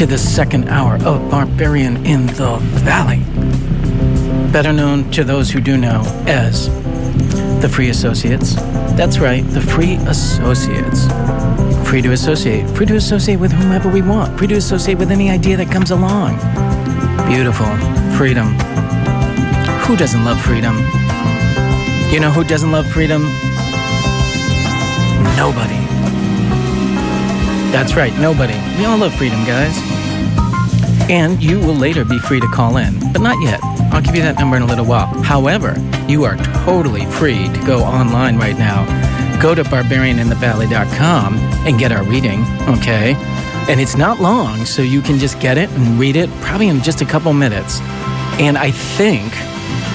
To the second hour of Barbarian in the Valley. Better known to those who do know as the Free Associates. That's right, the Free Associates. Free to associate, free to associate with whomever we want, free to associate with any idea that comes along. Beautiful. Freedom. Who doesn't love freedom? You know who doesn't love freedom? Nobody. That's right, nobody. We all love freedom, guys. And you will later be free to call in, but not yet. I'll give you that number in a little while. However, you are totally free to go online right now. Go to barbarianinthevalley.com and get our reading, okay? And it's not long, so you can just get it and read it probably in just a couple minutes. And I think,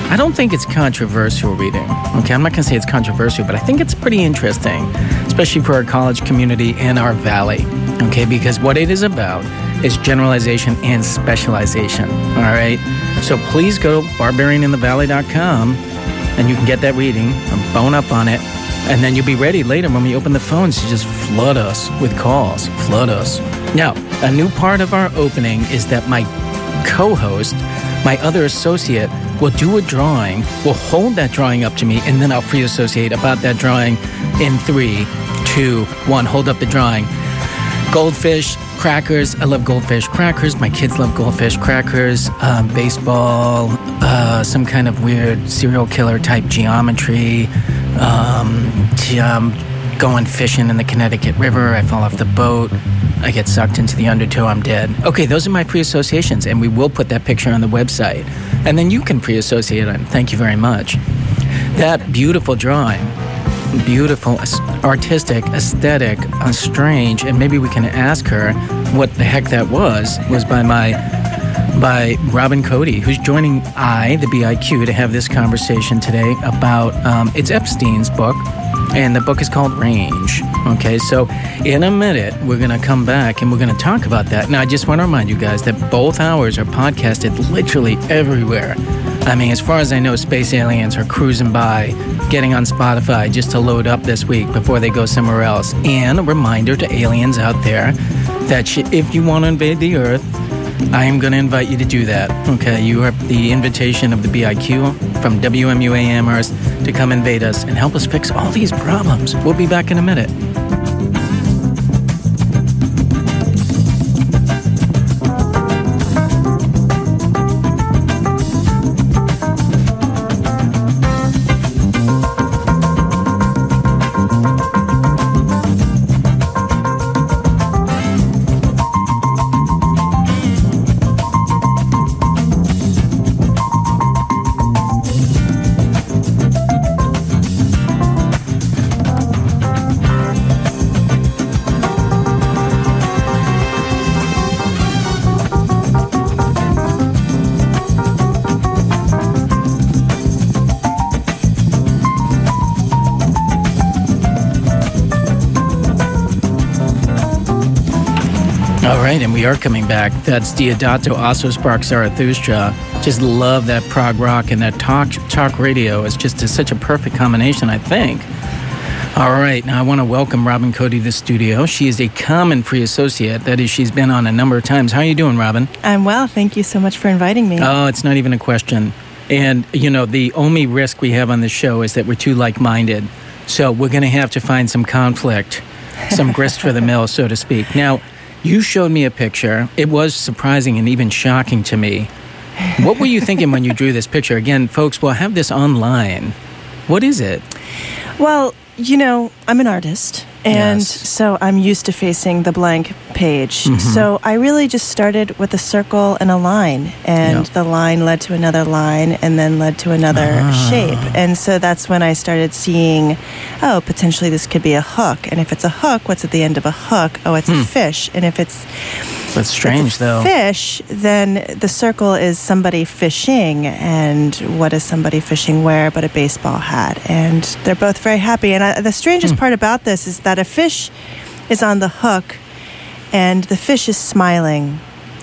I don't think it's controversial reading, okay? I'm not gonna say it's controversial, but I think it's pretty interesting, especially for our college community and our valley, okay? Because what it is about is generalization and specialization, all right? So please go to barbarianinthevalley.com and you can get that reading and bone up on it. And then you'll be ready later when we open the phones to just flood us with calls. Flood us. Now, a new part of our opening is that my co host, my other associate, will do a drawing, will hold that drawing up to me, and then I'll free associate about that drawing in three, two, one. Hold up the drawing. Goldfish, crackers. I love goldfish crackers. My kids love goldfish crackers. Um, baseball, uh, some kind of weird serial killer type geometry. Um, t- um, going fishing in the Connecticut River. I fall off the boat. I get sucked into the undertow. I'm dead. Okay, those are my free associations, and we will put that picture on the website. And then you can pre associate it. Thank you very much. That beautiful drawing beautiful, artistic, aesthetic, uh, strange, and maybe we can ask her what the heck that was. Was by my by Robyn Coady, who's joining I, the BIQ, to have this conversation today about um, it's Epstein's book, and the book is called Range. Okay, so in a minute we're gonna come back and we're gonna talk about that. Now I just want to remind you guys that both hours are podcasted literally everywhere. I mean, as far as I know, space aliens are cruising by, getting on Spotify just to load up this week before they go somewhere else. And a reminder to aliens out there that if you want to invade the Earth, I am going to invite you to do that. Okay, you have the invitation of the BIQ from WMUA Amherst to come invade us and help us fix all these problems. We'll be back in a minute. Right, and we are coming back. That's Deodato Also Sprach Zarathustra. Just love that prog rock and that talk talk radio. It's just a, such a perfect combination, I think. All right, now I want to welcome Robyn Coady to the studio. She is a common free associate. That is, she's been on a number of times. How are you doing, Robyn? I'm well. Thank you so much for inviting me. Oh, it's not even a question. And, you know, the only risk we have on this show is that we're too like minded. So we're going to have to find some conflict, some grist for the mill, so to speak. Now, you showed me a picture. It was surprising and even shocking to me. What were you thinking when you drew this picture? Again, folks, we'll have this online. What is it? Well, you know, I'm an artist, and Yes. so I'm used to facing the blank page. Mm-hmm. So I really just started with a circle and a line, and Yeah. the line led to another line, and then led to another Ah. shape. And so that's when I started seeing, oh, potentially this could be a hook. And if it's a hook, what's at the end of a hook? Oh, it's Hmm. a fish. And if it's That's strange, though. Fish, then the circle is somebody fishing, and what is somebody fishing where but a baseball hat? And they're both very happy. And I, the strangest Hmm. part about this is that a fish is on the hook, and the fish is smiling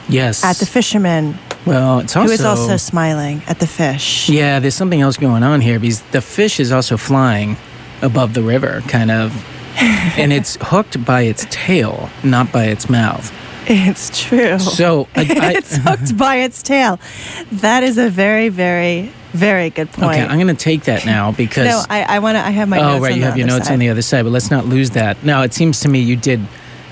Yes. at the fisherman, well, it's also. who is also smiling at the fish. Yeah, there's something else going on here because the fish is also flying above the river, kind of and it's hooked by its tail, not by its mouth. It's true. So I, I, it's hooked by its tail. That is a very, very, very good point. okay, I'm going to take that now because. no, I, I want to. I have my oh, notes. oh, right, you have your notes side. on the other side, but let's not lose that. Now, it seems to me you did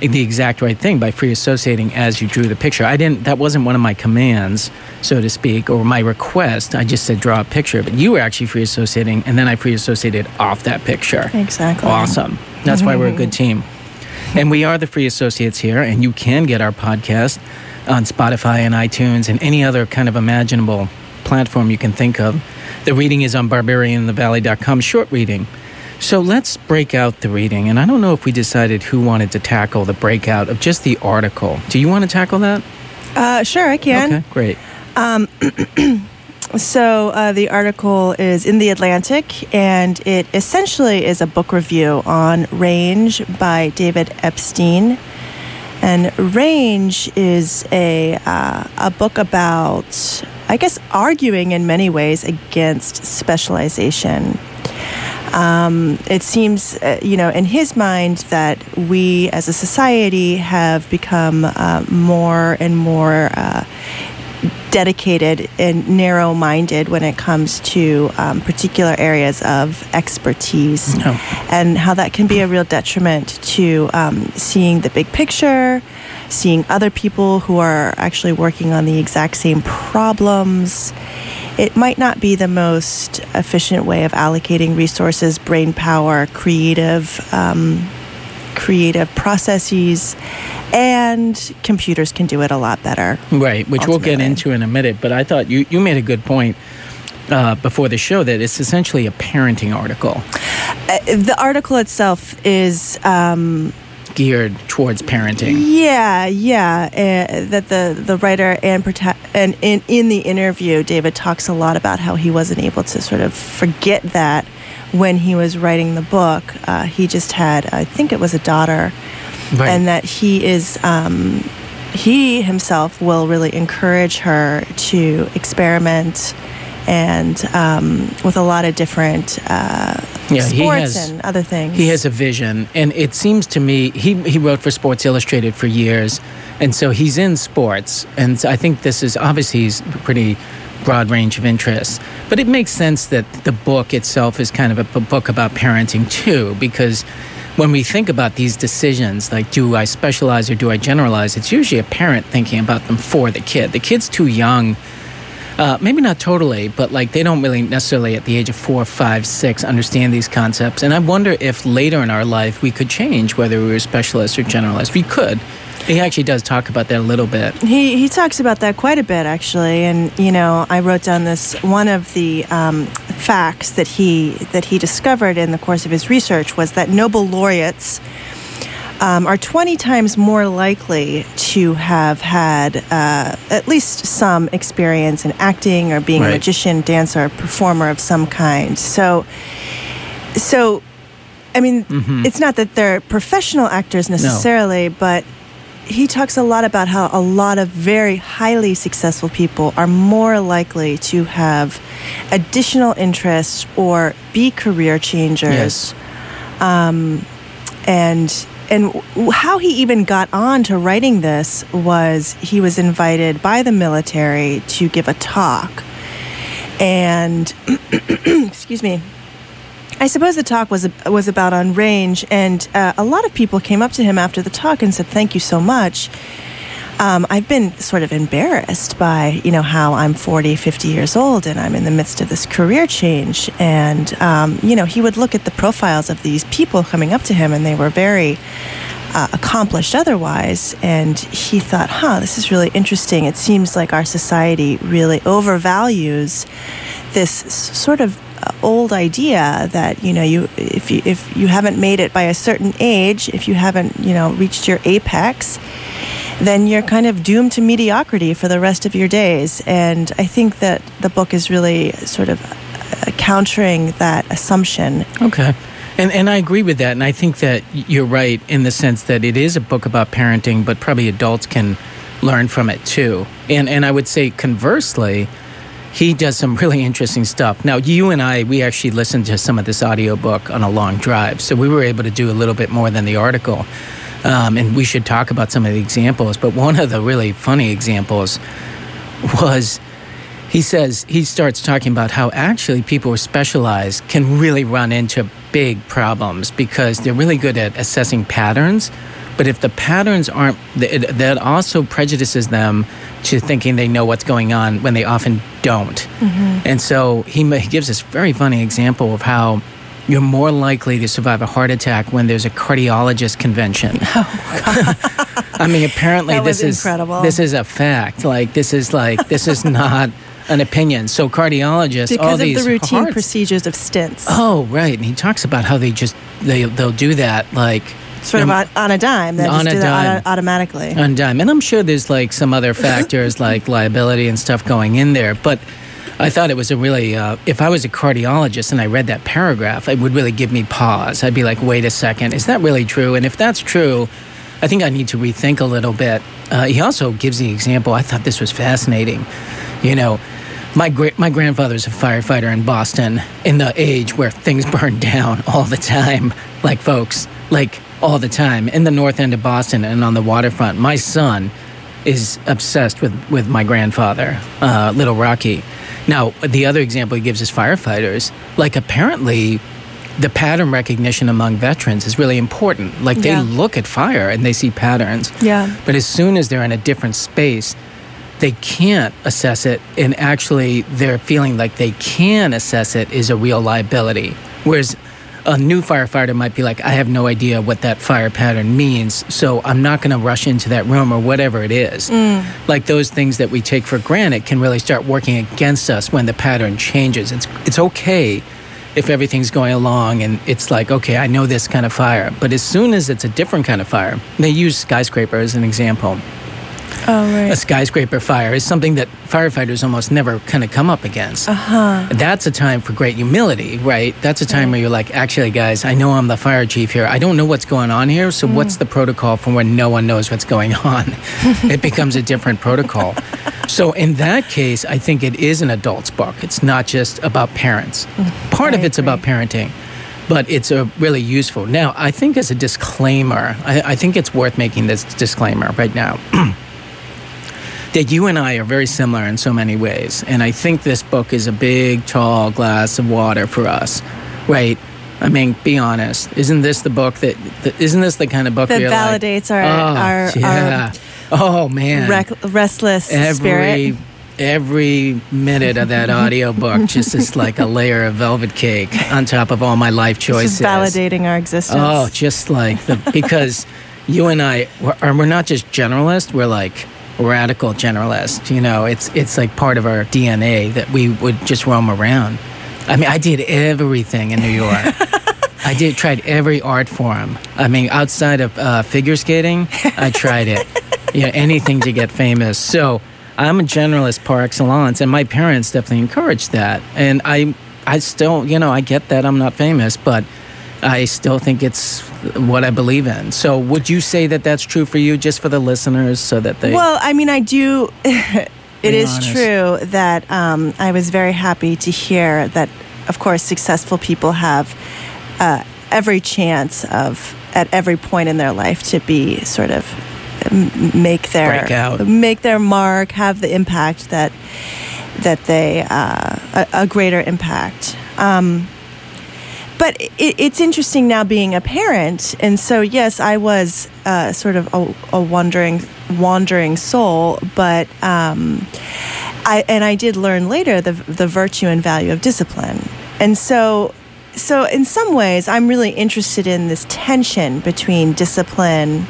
the exact right thing by free associating as you drew the picture. I didn't. That wasn't one of my commands, so to speak, or my request. I just said draw a picture, but you were actually free associating, and then I free associated off that picture. Exactly. Awesome. That's why we're a good team. And we are the free associates here, and you can get our podcast on Spotify and iTunes and any other kind of imaginable platform you can think of. The reading is on barbarianthevalley.com, short reading. So let's break out the reading. And I don't know if we decided who wanted to tackle the breakout of just the article. Do you want to tackle that? Uh, sure, I can. Okay, great. So uh, the article is in the Atlantic, and it essentially is a book review on Range by David Epstein. And Range is a uh, a book about, I guess, arguing in many ways against specialization. Um, it seems, uh, you know, in his mind, that we as a society have become uh, more and more uh, dedicated and narrow minded when it comes to um, particular areas of expertise, No. and how that can be a real detriment to um, seeing the big picture. Seeing other people who are actually working on the exact same problems, it might not be the most efficient way of allocating resources, brain power, creative, um, creative processes, and computers can do it a lot better. Right, which we'll get into in a minute. But I thought you, you made a good point uh, before the show that it's essentially a parenting article Uh, the article itself is. Um, geared towards parenting. Yeah, yeah. Uh, that the the writer and prota- and in in the interview, David talks a lot about how he wasn't able to sort of forget that when he was writing the book. Uh, he just had, I think it was a daughter, Right. and that he is. Um, he himself will really encourage her to experiment and um, with a lot of different uh, Yeah, sports has- and other things. He has a vision, and it seems to me he he wrote for Sports Illustrated for years, and so he's in sports, and so I think this is obviously he's pretty broad range of interests. But it makes sense that the book itself is kind of a book about parenting too, because when we think about these decisions, like do I specialize or do I generalize, it's usually a parent thinking about them for the kid. The kid's too young. Uh, maybe not totally, but like they don't really necessarily at the age of four, five, six understand these concepts. And I wonder if later in our life we could change whether we were specialists or generalists. We could. He actually does talk about that a little bit. He he talks about that quite a bit actually, and you know I wrote down this one of the um, facts that he that he discovered in the course of his research was that Nobel laureates um, are 20 times more likely to have had uh, at least some experience in acting or being a magician, dancer, performer of some kind. So, so I mean, it's not that they're professional actors necessarily, but he talks a lot about how a lot of very highly successful people are more likely to have additional interests or be career changers Yes. Um, and and how he even got on to writing this was he was invited by the military to give a talk and excuse me I suppose the talk was was about on range, and uh, a lot of people came up to him after the talk and said, "Thank you so much." Um, I've been sort of embarrassed by, you know, how I'm 40, 50 years old and I'm in the midst of this career change. And, um, you know, he would look at the profiles of these people coming up to him and they were very uh, accomplished otherwise. And he thought, huh, this is really interesting. It seems like our society really overvalues this sort of old idea that you know you if you if you haven't made it by a certain age if you haven't you know reached your apex then you're kind of doomed to mediocrity for the rest of your days and i think that the book is really sort of uh, countering that assumption Okay. And, and I agree with that. And I think that you're right in the sense that it is a book about parenting, but probably adults can learn from it too. And, and I would say conversely, he does some really interesting stuff. Now, you and I, we actually listened to some of this audiobook on a long drive, so we were able to do a little bit more than the article. Um, and we should talk about some of the examples. But one of the really funny examples was he says he starts talking about how actually people who are specialized can really run into big problems because they're really good at assessing patterns. But if the patterns aren't, that also prejudices them to thinking they know what's going on when they often don't. Mm-hmm. And so he, he gives this very funny example of how you're more likely to survive a heart attack when there's a cardiologist convention. Oh, I mean, apparently this is incredible. this is a fact. Like this is like this is not an opinion. So cardiologists, because all of these the routine hearts- procedures of stents, Oh, right. And he talks about how they just they they'll do that like sort of on, on a dime. They on just a do that dime. auto- automatically. on dime. And I'm sure there's like some other factors like liability and stuff going in there. But I thought it was a really, uh, if I was a cardiologist and I read that paragraph, it would really give me pause. I'd be like, wait a second, is that really true? And if that's true, I think I need to rethink a little bit. Uh, he also gives the example, I thought this was fascinating. You know, my, gra- my grandfather's a firefighter in Boston in the age where things burn down all the time, like folks, like all the time in the north end of Boston and on the waterfront. My son is obsessed with, with my grandfather, uh, Little Rocky. Now, the other example he gives is firefighters. Like, apparently, the pattern recognition among veterans is really important. Like, they Yeah. look at fire and they see patterns. Yeah. But as soon as they're in a different space, they can't assess it, and actually, they're feeling like they can assess it is a real liability. Whereas a new firefighter might be like, I have no idea what that fire pattern means, so I'm not going to rush into that room or whatever it is. Mm. Like those things that we take for granted can really start working against us when the pattern changes. It's, it's okay if everything's going along and it's like, okay, I know this kind of fire. But as soon as it's a different kind of fire, they use skyscraper as an example Oh, right. a skyscraper fire is something that firefighters almost never kind of come up against. Uh-huh. That's a time for great humility, right? That's a time where you're like, actually, guys, I know I'm the fire chief here. I don't know what's going on here. So, what's the protocol for when no one knows what's going on? it becomes a different protocol. So, in that case, I think it is an adult's book. It's not just about parents. Part of I it's about parenting but it's a really useful. Now, I think as a disclaimer, I, I think it's worth making this disclaimer right now. that you and I are very similar in so many ways, and I think this book is a big, tall glass of water for us, right? I mean, be honest. Isn't this the book that? isn't this the kind of book That you're like, validates our- oh, our- um, yeah. oh man, Rec- restless every spirit. every minute of that audiobook just is like a layer of velvet cake on top of all my life choices. Just validating our existence. Oh, just like the because you and I we're, are we're not just generalists. We're like radical generalist. You know, it's it's like part of our DNA that we would just roam around. I mean, I did everything in New York. I did tried every art form. I mean, outside of uh, figure skating, I tried it. you know, anything to get famous. So I'm a generalist par excellence, and my parents definitely encouraged that. And I, I still, you know, I get that I'm not famous, but I still think it's what I believe in. So would you say that that's true for you, just for the listeners, so that they? Well, I mean, I do. it is honest. true that um, I was very happy to hear that, of course, successful people have uh, every chance of, at every point in their life, to be sort of make their make their mark, have the impact that that they uh, a, a greater impact. Um, but it, it's interesting now being a parent, and so yes, I was uh, sort of a, a wandering, wandering soul, but um, I and I did learn later the the virtue and value of discipline, and so so in some ways, I'm really interested in this tension between discipline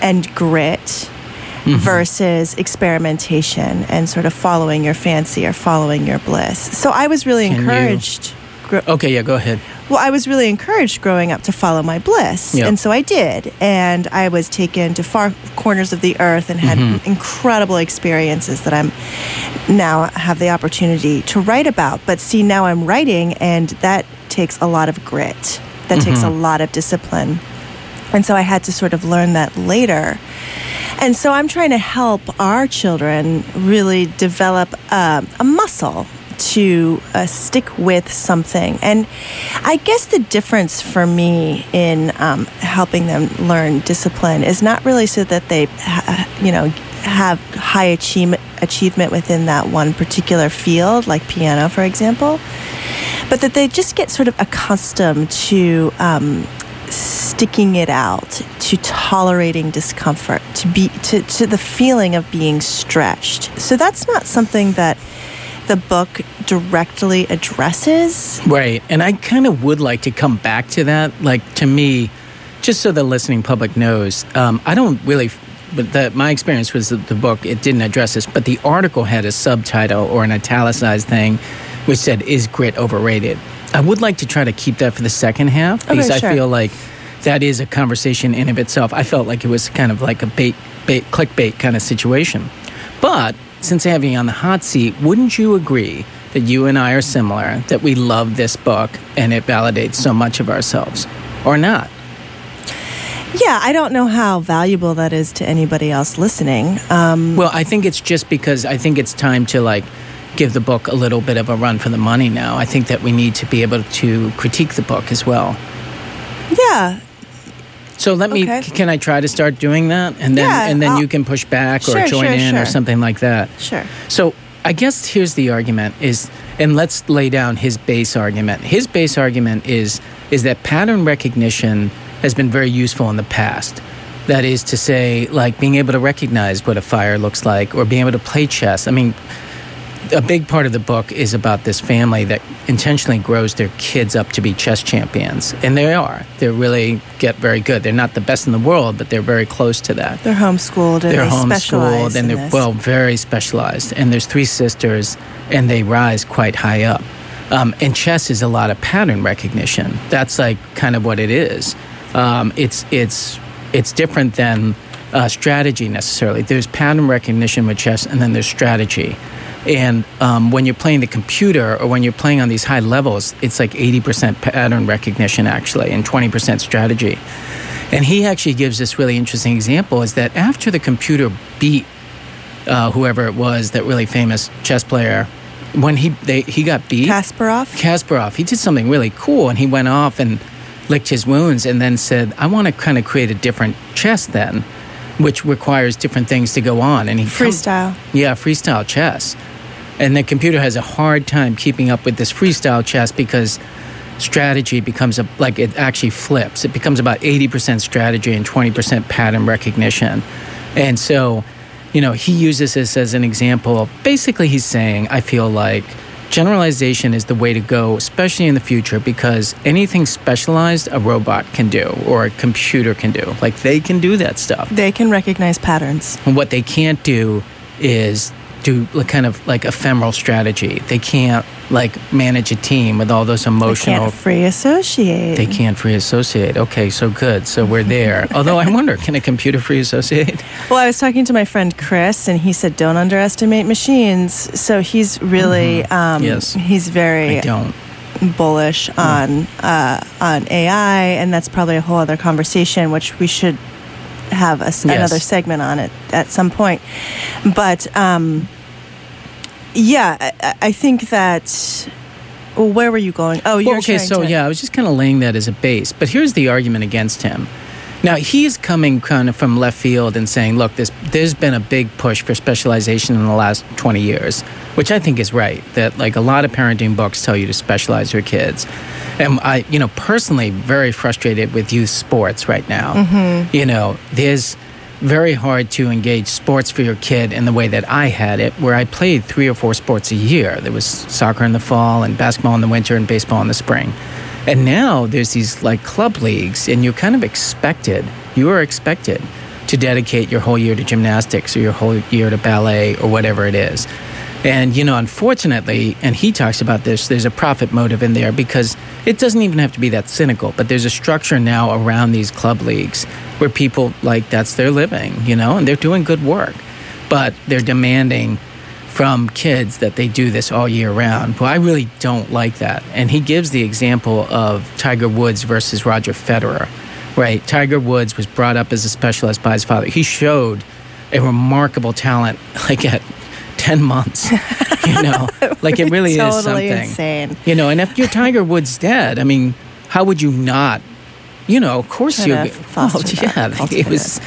and grit. Versus experimentation and sort of following your fancy or following your bliss. So I was really Can you- gro- okay, yeah, go ahead. well, I was really encouraged growing up to follow my bliss. Yeah. And so I did. And I was taken to far corners of the earth and had Mm-hmm. incredible experiences that I'm now have the opportunity to write about. But see, now I'm writing, and that takes a lot of grit, that takes a Mm-hmm. lot of discipline. And so I had to sort of learn that later. And so I'm trying to help our children really develop uh, a muscle to uh, stick with something. And I guess the difference for me in um, helping them learn discipline is not really so that they, ha- you know, have high achievement achievement within that one particular field, like piano, for example, but that they just get sort of accustomed to um, sticking it out, to tolerating discomfort, to be to, to the feeling of being stretched. So that's not something that the book directly addresses. Right. And I kind of would like to come back to that. Like, to me, just so the listening public knows, um, I don't really. But the, my experience was that the book it didn't address this, but the article had a subtitle or an italicized thing, which said "Is grit overrated?" I would like to try to keep that for the second half because Okay, sure. I feel like that is a conversation in of itself. I felt like it was kind of like a bait, bait, clickbait kind of situation. But since having you on the hot seat, wouldn't you agree that you and I are similar? That we love this book and it validates so much of ourselves, or not? Yeah, I don't know how valuable that is to anybody else listening. Um, Well, I think it's just because I think it's time to like give the book a little bit of a run for the money now. I think that we need to be able to critique the book as well. yeah, So let me. Okay. Can I try to start doing that, and then Yeah, and then I'll- you can push back or Sure, join sure, in or something like that. sure. So I guess here's the argument: is and let's lay down his base argument. His base argument is is that pattern recognition has been very useful in the past. That is to say, like being able to recognize what a fire looks like, or being able to play chess. I mean, a big part of the book is about this family that intentionally grows their kids up to be chess champions, and they are. They really get very good. They're not the best in the world, but they're very close to that. They're homeschooled and they're they homeschooled and they're this. well very specialized. And there's three sisters and they rise quite high up. Um, and chess is a lot of pattern recognition. That's like kind of what it is. Um, it's it's it's different than uh, strategy necessarily. There's pattern recognition with chess and then there's strategy and um, when you're playing the computer or when you're playing on these high levels it's like 80% pattern recognition actually and 20% strategy and he actually gives this really interesting example is that after the computer beat uh, whoever it was, that really famous chess player, when he they, he got beat, Kasparov. Kasparov, he did something really cool and he went off and licked his wounds and then said, I want to kind of create a different chess then, which requires different things to go on. And he come- Freestyle. yeah, freestyle chess. And the computer has a hard time keeping up with this freestyle chess because strategy becomes a, like it actually flips. It becomes about 80% strategy and 20% pattern recognition. And so, you know, he uses this as an example basically he's saying, I feel like generalization is the way to go, especially in the future, because anything specialized a robot can do or a computer can do. Like they can do that stuff. They can recognize patterns. And what they can't do is do like kind of like ephemeral strategy. They can't like manage a team with all those emotional. They can't free associate. They can't free associate. Okay, so good. So we're there. Although I wonder, can a computer free associate? Well, I was talking to my friend Chris, and he said, "Don't underestimate machines." So he's really, um, Mm-hmm. Yes. he's very I don't. bullish on uh, on AI, and that's probably a whole other conversation, which we should have a Yes. another segment on it at some point. But um, yeah, I- I, I think that. Well, where were you going? Oh, you're Well, okay, so to- yeah, I was just kind of laying that as a base. But here's the argument against him. Now he's coming kind of from left field and saying, "Look, this, there's been a big push for specialization in the last 20 years, which I think is right. That like a lot of parenting books tell you to specialize your kids, and I, you know, personally, very frustrated with youth sports right now. Mm-hmm. You know, there's very hard to engage sports for your kid in the way that I had it, where I played three or four sports a year. There was soccer in the fall, and basketball in the winter, and baseball in the spring. And now there's these like club leagues, and you're kind of expected, you are expected to dedicate your whole year to gymnastics or your whole year to ballet or whatever it is. And, you know, unfortunately, and he talks about this, there's a profit motive in there because it doesn't even have to be that cynical, but there's a structure now around these club leagues where people, like, that's their living, you know, and they're doing good work. But they're demanding from kids that they do this all year round. Well, I really don't like that. And he gives the example of Tiger Woods versus Roger Federer, right? Tiger Woods was brought up as a specialist by his father. He showed a remarkable talent, like at 10 months. You know, like it really totally is something. insane. You know, and if your Tiger Woods dead, I mean, how would you not? You know, of course you. that, yeah, it was.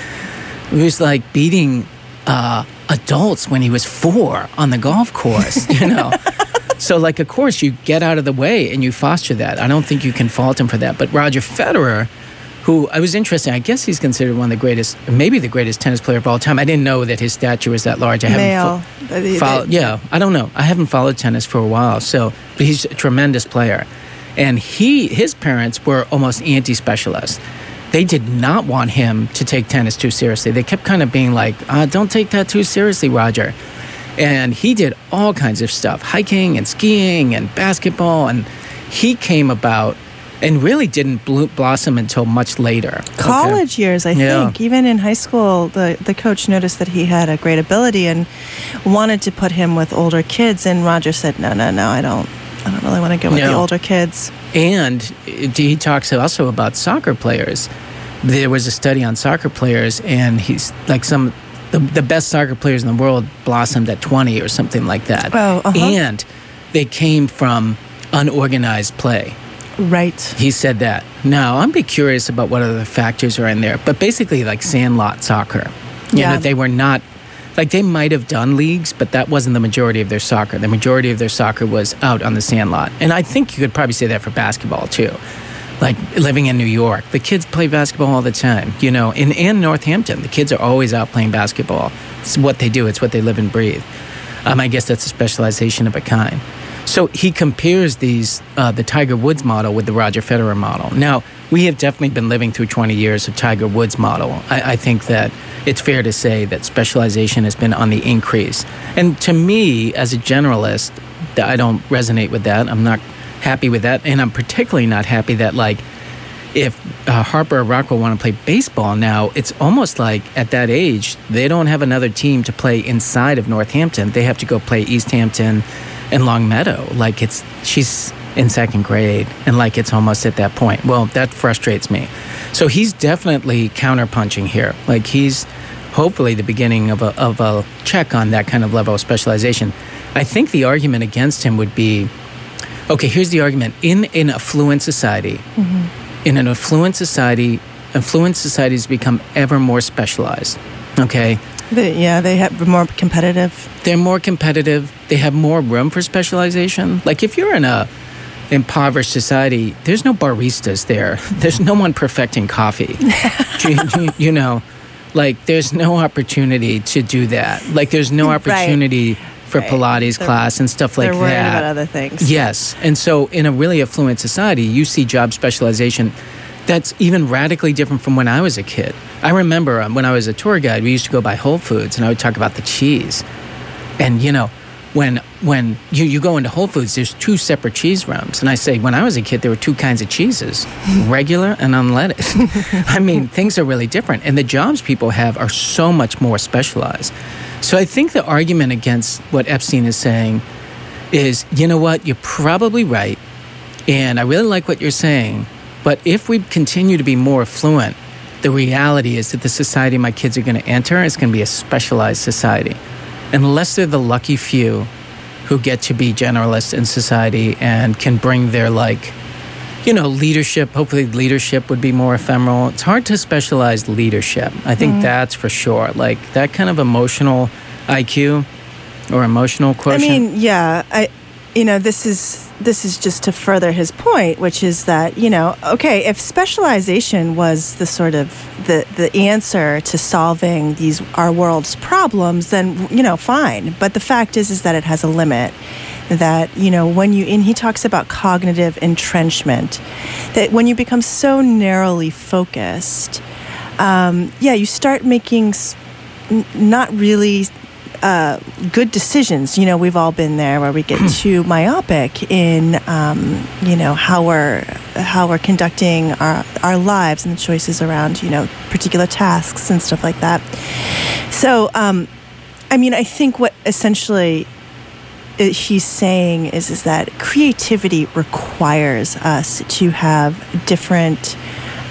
It was like beating uh, adults when he was four on the golf course. You know. so, like, of course, you get out of the way and you foster that. I don't think you can fault him for that. But Roger Federer, who I was interested, I guess he's considered one of the greatest, maybe the greatest tennis player of all time. I didn't know that his stature was that large. I haven't they- followed, they- yeah, I don't know. I haven't followed tennis for a while, so but he's a tremendous player. And he, his parents were almost anti-specialists. They did not want him to take tennis too seriously. They kept kind of being like, uh, "Don't take that too seriously, Roger." And he did all kinds of stuff, hiking and skiing and basketball, and he came about and really didn't blo- blossom until much later. Okay. college years, I Yeah. think. Even in high school, the, the coach noticed that he had a great ability and wanted to put him with older kids. And Roger said, "No, no, no, I don't. I don't really want to go with the older kids." And he talks also about soccer players. There was a study on soccer players, and he's like some the, the best soccer players in the world blossomed at 20 or something like that. Oh, uh-huh. And they came from unorganized play. Right. He said that. Now, I'm be curious about what other factors are in there, but basically, like sandlot soccer. You Yeah. know, they were not, like, they might have done leagues, but that wasn't the majority of their soccer. The majority of their soccer was out on the sandlot. And I think you could probably say that for basketball, too. Like living in New York, the kids play basketball all the time. You know, in, in Northampton, the kids are always out playing basketball. It's what they do, it's what they live and breathe. Um, I guess that's a specialization of a kind. So he compares these, uh, the Tiger Woods model with the Roger Federer model. Now, we have definitely been living through 20 years of Tiger Woods model. I, I think that it's fair to say that specialization has been on the increase. And to me, as a generalist, I don't resonate with that. I'm not happy with that. And I'm particularly not happy that, like, if uh, Harper or Rockwell want to play baseball now, it's almost like at that age, they don't have another team to play inside of Northampton. They have to go play Easthampton and Longmeadow. Like it's, she's in second grade and like it's almost at that point. Well, that frustrates me. So he's definitely counterpunching here. Like he's hopefully the beginning of a, of a check on that kind of level of specialization. I think the argument against him would be okay, here's the argument. In an affluent society, mm-hmm. in an affluent society, affluent societies become ever more specialized. Okay? They, yeah, they have more competitive. They're more competitive. They have more room for specialization. Like if you're in a impoverished society, there's no baristas there. There's no one perfecting coffee. you, you- you know, like there's no opportunity to do that. Like there's no Right. opportunity for Right. Pilates They're- class and stuff like They're worried that. about other things. Yes. And so in a really affluent society, you see job specialization that's even radically different from when I was a kid. I remember um, when I was a tour guide, we used to go by Whole Foods and I would talk about the cheese. And you know, when when you, you go into Whole Foods, there's two separate cheese rooms. And I say, when I was a kid, there were two kinds of cheeses, regular and unleaded. I mean, things are really different. And the jobs people have are so much more specialized. So I think the argument against what Epstein is saying is, you know what, you're probably right. And I really like what you're saying. But if we continue to be more affluent, the reality is that the society my kids are going to enter is going to be a specialized society. Unless they're the lucky few who get to be generalists in society and can bring their, like, you know, leadership. Hopefully, leadership would be more ephemeral. It's hard to specialize leadership. I think mm-hmm. that's for sure. Like, that kind of emotional IQ or emotional I mean, yeah, I, you know, this is this is just to further his point, which is that you know, okay, if specialization was the sort of the the answer to solving these our world's problems, then you know, fine. But the fact is, is that it has a limit. That you know, when you and he talks about cognitive entrenchment, that when you become so narrowly focused, um, yeah, you start making s- n- not really uh, good decisions. You know, we've all been there where we get too myopic in, um, you know, how we're how we're conducting our our lives and the choices around, you know, particular tasks and stuff like that. So, um, I mean, I think what essentially he's saying is is that creativity requires us to have different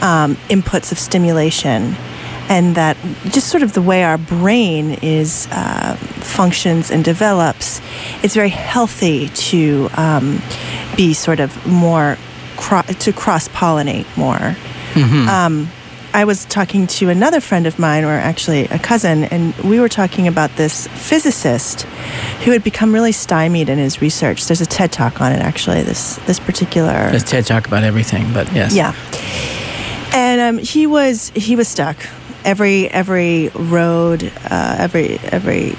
um, inputs of stimulation and that just sort of the way our brain is uh, functions and develops, it's very healthy to um, be sort of more cro- to cross pollinate more. Um, I was talking to another friend of mine, or actually a cousin, and we were talking about this physicist who had become really stymied in his research. There's a TED talk on it, actually. This this particular Let's TED talk about everything, but yes. yeah. And um, he was he was stuck. Every every road, uh, every every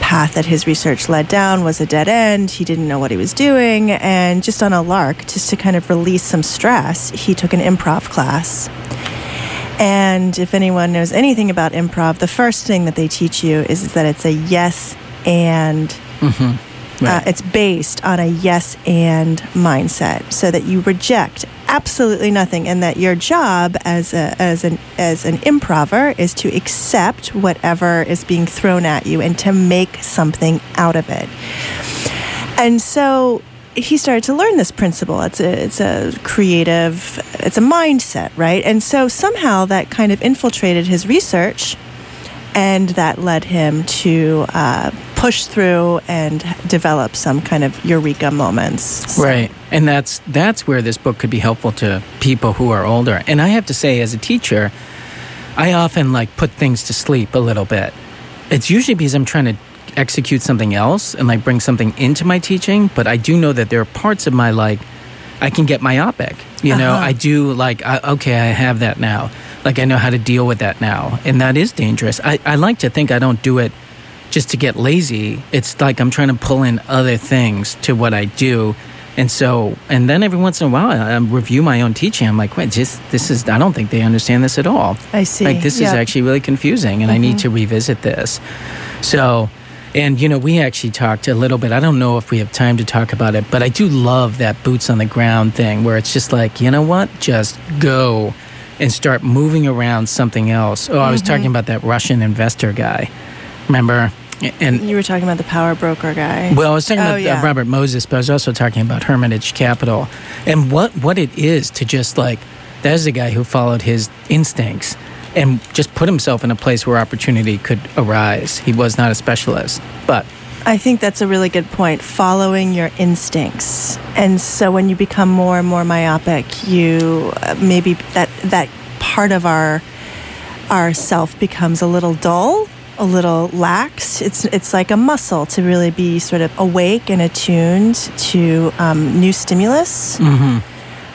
path that his research led down was a dead end. He didn't know what he was doing, and just on a lark, just to kind of release some stress, he took an improv class. And if anyone knows anything about improv, the first thing that they teach you is that it's a yes and uh, Right. it's based on a yes and mindset, so that you reject absolutely nothing, and that your job as a, as an as an improver is to accept whatever is being thrown at you and to make something out of it. And so he started to learn this principle. It's a it's a creative, it's a mindset, right? And so somehow that kind of infiltrated his research, and that led him to uh, push through and develop some kind of eureka moments. Right. And that's that's where this book could be helpful to people who are older. And I have to say as a teacher, I often like put things to sleep a little bit. It's usually because I'm trying to execute something else and like bring something into my teaching, but I do know that there are parts of my like I can get myopic. You know, Uh-huh. I do like I, okay, I have that now. Like I know how to deal with that now, and that is dangerous. I, I like to think I don't do it just to get lazy. It's like I'm trying to pull in other things to what I do. And so, and then every once in a while, I, review my own teaching. I'm like, wait, just this is, I don't think they understand this at all. I see. Like, this is Mm-hmm. actually really confusing, and I need to revisit this. So, and you know, we actually talked a little bit. I don't know if we have time to talk about it, but I do love that boots on the ground thing where it's just like, you know what? Just go and start moving around something else. Oh, I was Mm-hmm. talking about that Russian investor guy. Remember? And You were talking about the power broker guy. well, I was talking Oh, about yeah. uh, Robert Moses, but I was also talking about Hermitage Capital and what, what it is to just like, there's a guy who followed his instincts and just put himself in a place where opportunity could arise. He was not a specialist, but I think that's a really good point. Following your instincts, and so when you become more and more myopic, you uh, maybe that that part of our our self becomes a little dull, a little lax. It's it's like a muscle to really be sort of awake and attuned to um, new stimulus.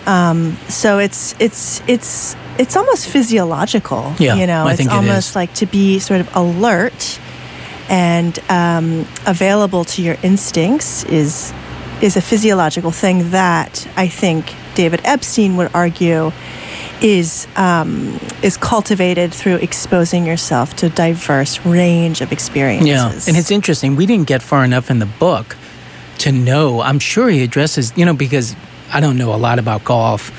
Um, so it's it's it's it's almost physiological. Yeah, you know, I it's it almost like to be sort of alert and um, available to your instincts is is a physiological thing that I think David Epstein would argue is um, is cultivated through exposing yourself to a diverse range of experiences. Yeah, and it's interesting. We didn't get far enough in the book to know. I'm sure he addresses, you know, because I don't know a lot about golf,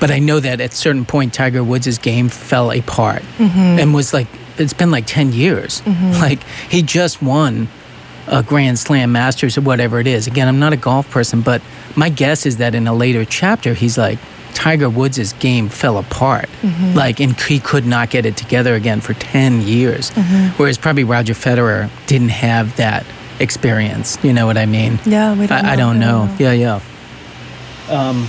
but I know that at certain point Tiger Woods' game fell apart and was like it's been like 10 years. Like he just won a Grand Slam Masters or whatever it is. Again, I'm not a golf person, but my guess is that in a later chapter he's like Tiger Woods' game fell apart. Like and he could not get it together again for 10 years. Whereas probably Roger Federer didn't have that experience. You know what I mean? Yeah, we don't I, I know. don't know. Yeah, yeah. Um,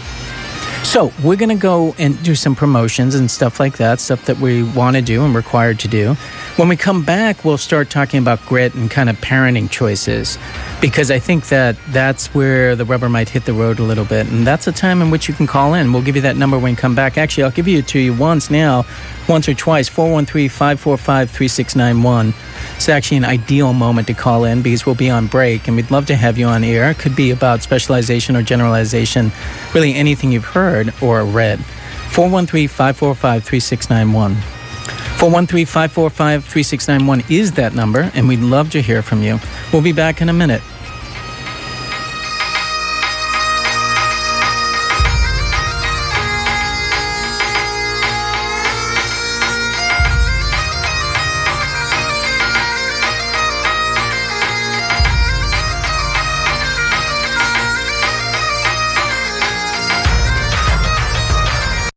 so we're gonna go and do some promotions and stuff like that, stuff that we want to do and required to do. When we come back, we'll start talking about grit and kind of parenting choices, because I think that that's where the rubber might hit the road a little bit, and that's a time in which you can call in. We'll give you that number when you come back. Actually, I'll give you it to you once now, once or twice. 413-545-3691. It's actually an ideal moment to call in because we'll be on break and we'd love to have you on air. It could be about specialization or generalization, really anything you've heard or read. 413 545 3691. 413 545 3691 is that number, and we'd love to hear from you. We'll be back in a minute.